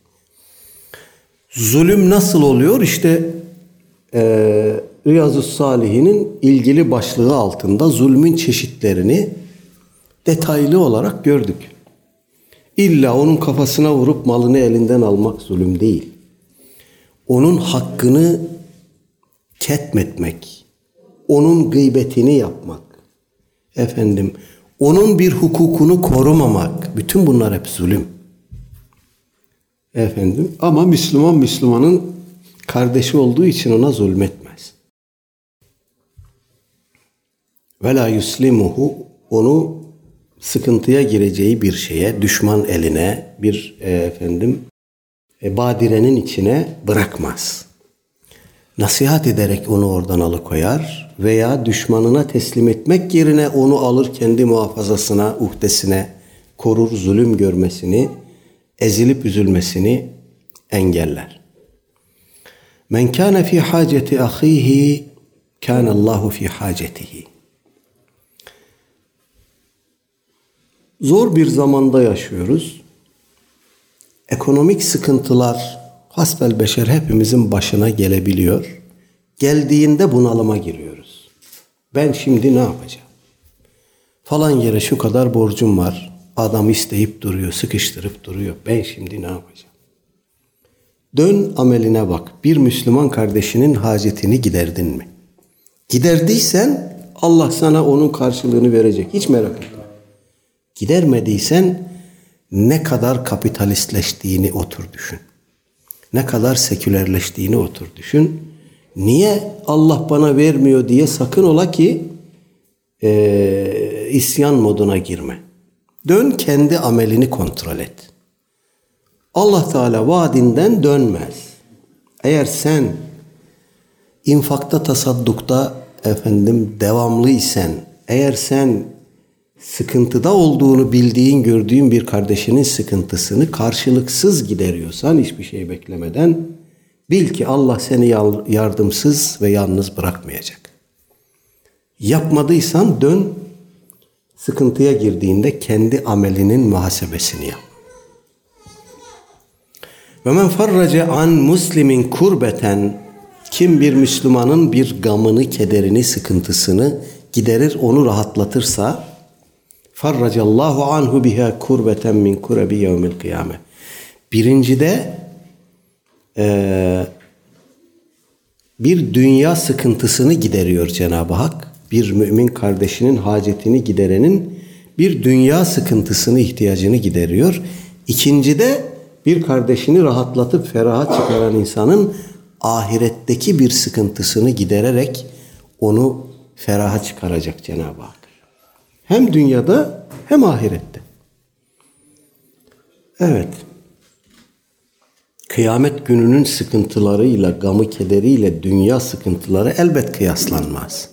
Zulüm nasıl oluyor? İşte e, Riyazu Salihin'in ilgili başlığı altında zulmün çeşitlerini detaylı olarak gördük. İlla onun kafasına vurup malını elinden almak zulüm değil. Onun hakkını ketmetmek, onun gıybetini yapmak, efendim, onun bir hukukunu korumamak, bütün bunlar hep zulüm. Efendim, ama Müslüman Müslümanın kardeşi olduğu için ona zulmetmez. Ve la yuslimuhu onu sıkıntıya gireceği bir şeye, düşman eline, bir e, efendim e, badirenin içine bırakmaz nasihat ederek onu oradan alıkoyar veya düşmanına teslim etmek yerine onu alır kendi muhafazasına, uhdesine korur, zulüm görmesini, ezilip üzülmesini engeller. Men kana fi haceti ahihi kana Allahu fi hacetihi. Zor bir zamanda yaşıyoruz. Ekonomik sıkıntılar hasbel beşer hepimizin başına gelebiliyor. Geldiğinde bunalıma giriyoruz. Ben şimdi ne yapacağım? Falan yere şu kadar borcum var. Adam isteyip duruyor, sıkıştırıp duruyor. Ben şimdi ne yapacağım? Dön ameline bak. Bir Müslüman kardeşinin hacetini giderdin mi? Giderdiysen Allah sana onun karşılığını verecek. Hiç merak etme. Gidermediysen ne kadar kapitalistleştiğini otur düşün. Ne kadar sekülerleştiğini otur düşün. Niye Allah bana vermiyor diye sakın ola ki e, isyan moduna girme. Dön kendi amelini kontrol et. Allah Teala vaadinden dönmez. Eğer sen infakta tasaddukta efendim devamlı isen, eğer sen sıkıntıda olduğunu bildiğin, gördüğün bir kardeşinin sıkıntısını karşılıksız gideriyorsan hiçbir şey beklemeden bil ki Allah seni yardımsız ve yalnız bırakmayacak. Yapmadıysan dön sıkıntıya girdiğinde kendi amelinin muhasebesini yap. Ve men farrace an muslimin kurbeten kim bir Müslümanın bir gamını, kederini, sıkıntısını giderir, onu rahatlatırsa farracallahu anhu biha kurbeten min kurebi yevmil kıyame. Birincide e, bir dünya sıkıntısını gideriyor Cenab-ı Hak. Bir mümin kardeşinin hacetini giderenin bir dünya sıkıntısını, ihtiyacını gideriyor. İkincide bir kardeşini rahatlatıp feraha çıkaran insanın ahiretteki bir sıkıntısını gidererek onu feraha çıkaracak Cenab-ı Hak. Hem dünyada hem ahirette. Evet. Kıyamet gününün sıkıntılarıyla, gamı kederiyle dünya sıkıntıları elbet kıyaslanmaz.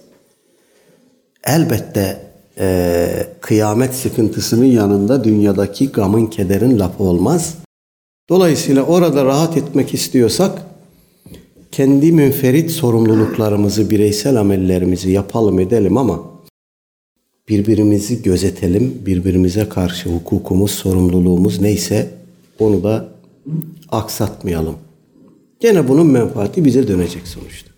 Elbette e, kıyamet sıkıntısının yanında dünyadaki gamın kederin lafı olmaz. Dolayısıyla orada rahat etmek istiyorsak kendi münferit sorumluluklarımızı, bireysel amellerimizi yapalım edelim ama birbirimizi gözetelim, birbirimize karşı hukukumuz, sorumluluğumuz neyse onu da aksatmayalım. Gene bunun menfaati bize dönecek sonuçta.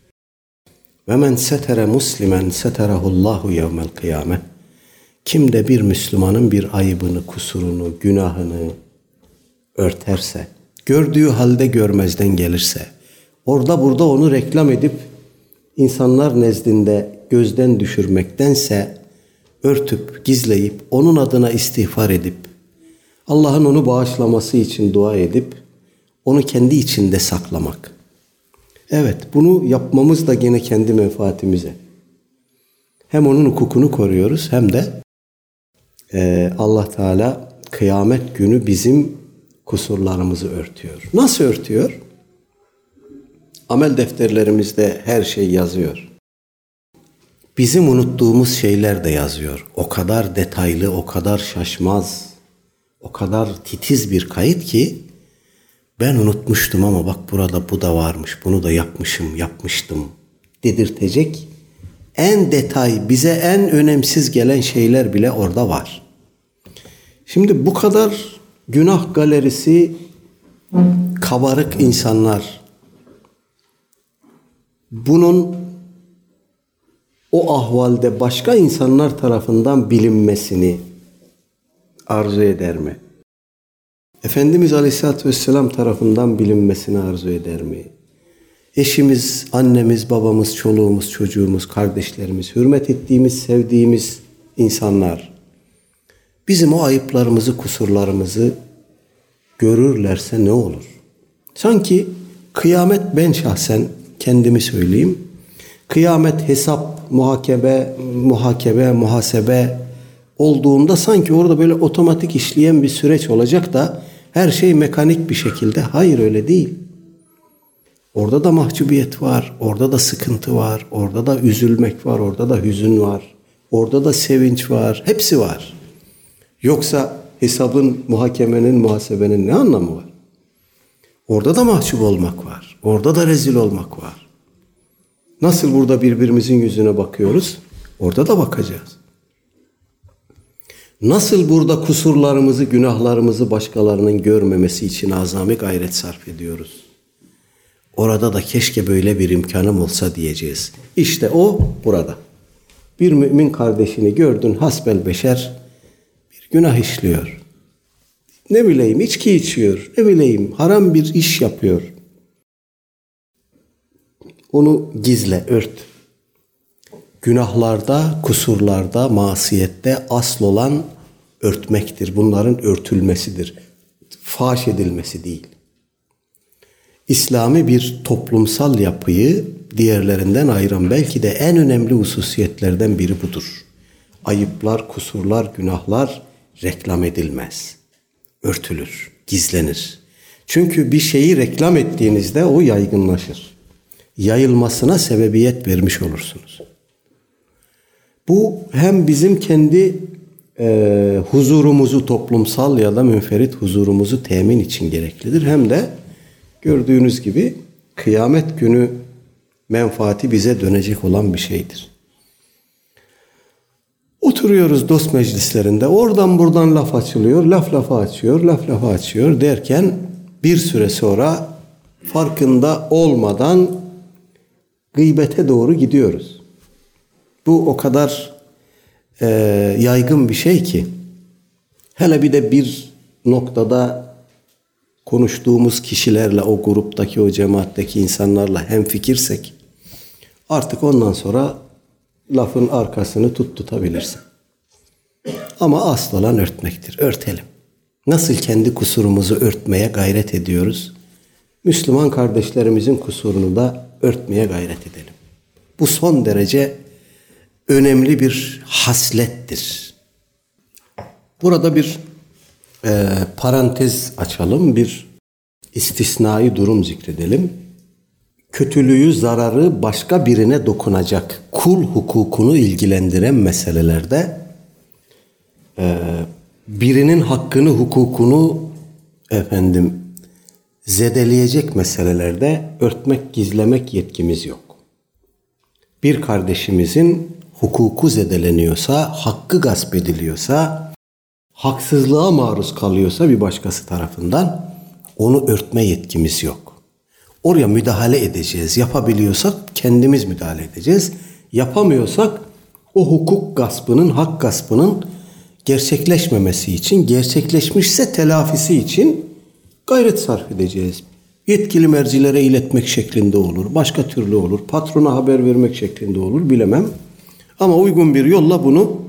Ve men setere muslimen seterahullahu yevmel kıyame. Kim de bir Müslümanın bir ayıbını, kusurunu, günahını örterse, gördüğü halde görmezden gelirse, orada burada onu reklam edip insanlar nezdinde gözden düşürmektense örtüp gizleyip onun adına istiğfar edip Allah'ın onu bağışlaması için dua edip onu kendi içinde saklamak. Evet bunu yapmamız da gene kendi menfaatimize. Hem onun hukukunu koruyoruz hem de e, Allah Teala kıyamet günü bizim kusurlarımızı örtüyor. Nasıl örtüyor? Amel defterlerimizde her şey yazıyor. Bizim unuttuğumuz şeyler de yazıyor. O kadar detaylı, o kadar şaşmaz, o kadar titiz bir kayıt ki ben unutmuştum ama bak burada bu da varmış, bunu da yapmışım, yapmıştım dedirtecek en detay, bize en önemsiz gelen şeyler bile orada var. Şimdi bu kadar günah galerisi kabarık insanlar bunun o ahvalde başka insanlar tarafından bilinmesini arzu eder mi? Efendimiz Aleyhisselatü Vesselam tarafından bilinmesini arzu eder mi? Eşimiz, annemiz, babamız, çoluğumuz, çocuğumuz, kardeşlerimiz, hürmet ettiğimiz, sevdiğimiz insanlar bizim o ayıplarımızı, kusurlarımızı görürlerse ne olur? Sanki kıyamet ben şahsen kendimi söyleyeyim. Kıyamet hesap, muhakebe, muhakebe, muhasebe olduğunda sanki orada böyle otomatik işleyen bir süreç olacak da her şey mekanik bir şekilde. Hayır öyle değil. Orada da mahcubiyet var, orada da sıkıntı var, orada da üzülmek var, orada da hüzün var, orada da sevinç var, hepsi var. Yoksa hesabın, muhakemenin, muhasebenin ne anlamı var? Orada da mahcup olmak var, orada da rezil olmak var. Nasıl burada birbirimizin yüzüne bakıyoruz? Orada da bakacağız. Nasıl burada kusurlarımızı, günahlarımızı başkalarının görmemesi için azami gayret sarf ediyoruz? Orada da keşke böyle bir imkanım olsa diyeceğiz. İşte o burada. Bir mümin kardeşini gördün hasbel beşer bir günah işliyor. Ne bileyim içki içiyor, ne bileyim haram bir iş yapıyor. Onu gizle, ört. Günahlarda, kusurlarda, masiyette asıl olan örtmektir. Bunların örtülmesidir. Faş edilmesi değil. İslami bir toplumsal yapıyı diğerlerinden ayıran belki de en önemli hususiyetlerden biri budur. Ayıplar, kusurlar, günahlar reklam edilmez. Örtülür, gizlenir. Çünkü bir şeyi reklam ettiğinizde o yaygınlaşır. Yayılmasına sebebiyet vermiş olursunuz. Bu hem bizim kendi e, huzurumuzu toplumsal ya da münferit huzurumuzu temin için gereklidir. Hem de gördüğünüz gibi kıyamet günü menfaati bize dönecek olan bir şeydir. Oturuyoruz dost meclislerinde oradan buradan laf açılıyor, laf lafa açıyor, laf lafa açıyor derken bir süre sonra farkında olmadan gıybete doğru gidiyoruz. Bu o kadar e, yaygın bir şey ki hele bir de bir noktada konuştuğumuz kişilerle o gruptaki o cemaatteki insanlarla hem fikirsek artık ondan sonra lafın arkasını tut tutabilirsin. Ama asıl olan örtmektir. Örtelim. Nasıl kendi kusurumuzu örtmeye gayret ediyoruz? Müslüman kardeşlerimizin kusurunu da örtmeye gayret edelim. Bu son derece önemli bir haslettir. Burada bir e, parantez açalım, bir istisnai durum zikredelim. Kötülüğü, zararı başka birine dokunacak kul hukukunu ilgilendiren meselelerde e, birinin hakkını, hukukunu efendim zedeleyecek meselelerde örtmek, gizlemek yetkimiz yok. Bir kardeşimizin hukuku zedeleniyorsa, hakkı gasp ediliyorsa, haksızlığa maruz kalıyorsa bir başkası tarafından onu örtme yetkimiz yok. Oraya müdahale edeceğiz. Yapabiliyorsak kendimiz müdahale edeceğiz. Yapamıyorsak o hukuk gaspının, hak gaspının gerçekleşmemesi için, gerçekleşmişse telafisi için gayret sarf edeceğiz. Yetkili mercilere iletmek şeklinde olur, başka türlü olur, patrona haber vermek şeklinde olur bilemem. Ama uygun bir yolla bunu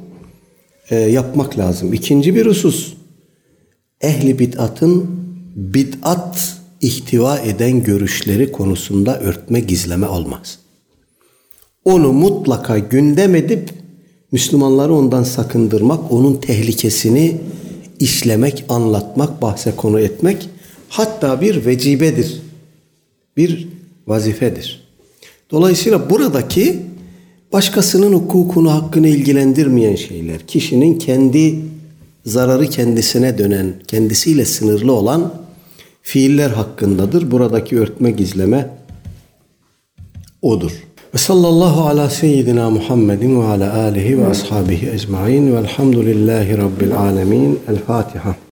e, yapmak lazım. İkinci bir husus, ehli bid'atın bid'at ihtiva eden görüşleri konusunda örtme gizleme olmaz. Onu mutlaka gündem edip Müslümanları ondan sakındırmak, onun tehlikesini işlemek, anlatmak, bahse konu etmek hatta bir vecibedir. Bir vazifedir. Dolayısıyla buradaki başkasının hukukunu, hakkını ilgilendirmeyen şeyler, kişinin kendi zararı kendisine dönen, kendisiyle sınırlı olan fiiller hakkındadır. Buradaki örtme gizleme odur. Ve sallallahu ala seyyidina Muhammedin ve ala alihi ve ashabihi ecmain velhamdülillahi rabbil alemin. El Fatiha.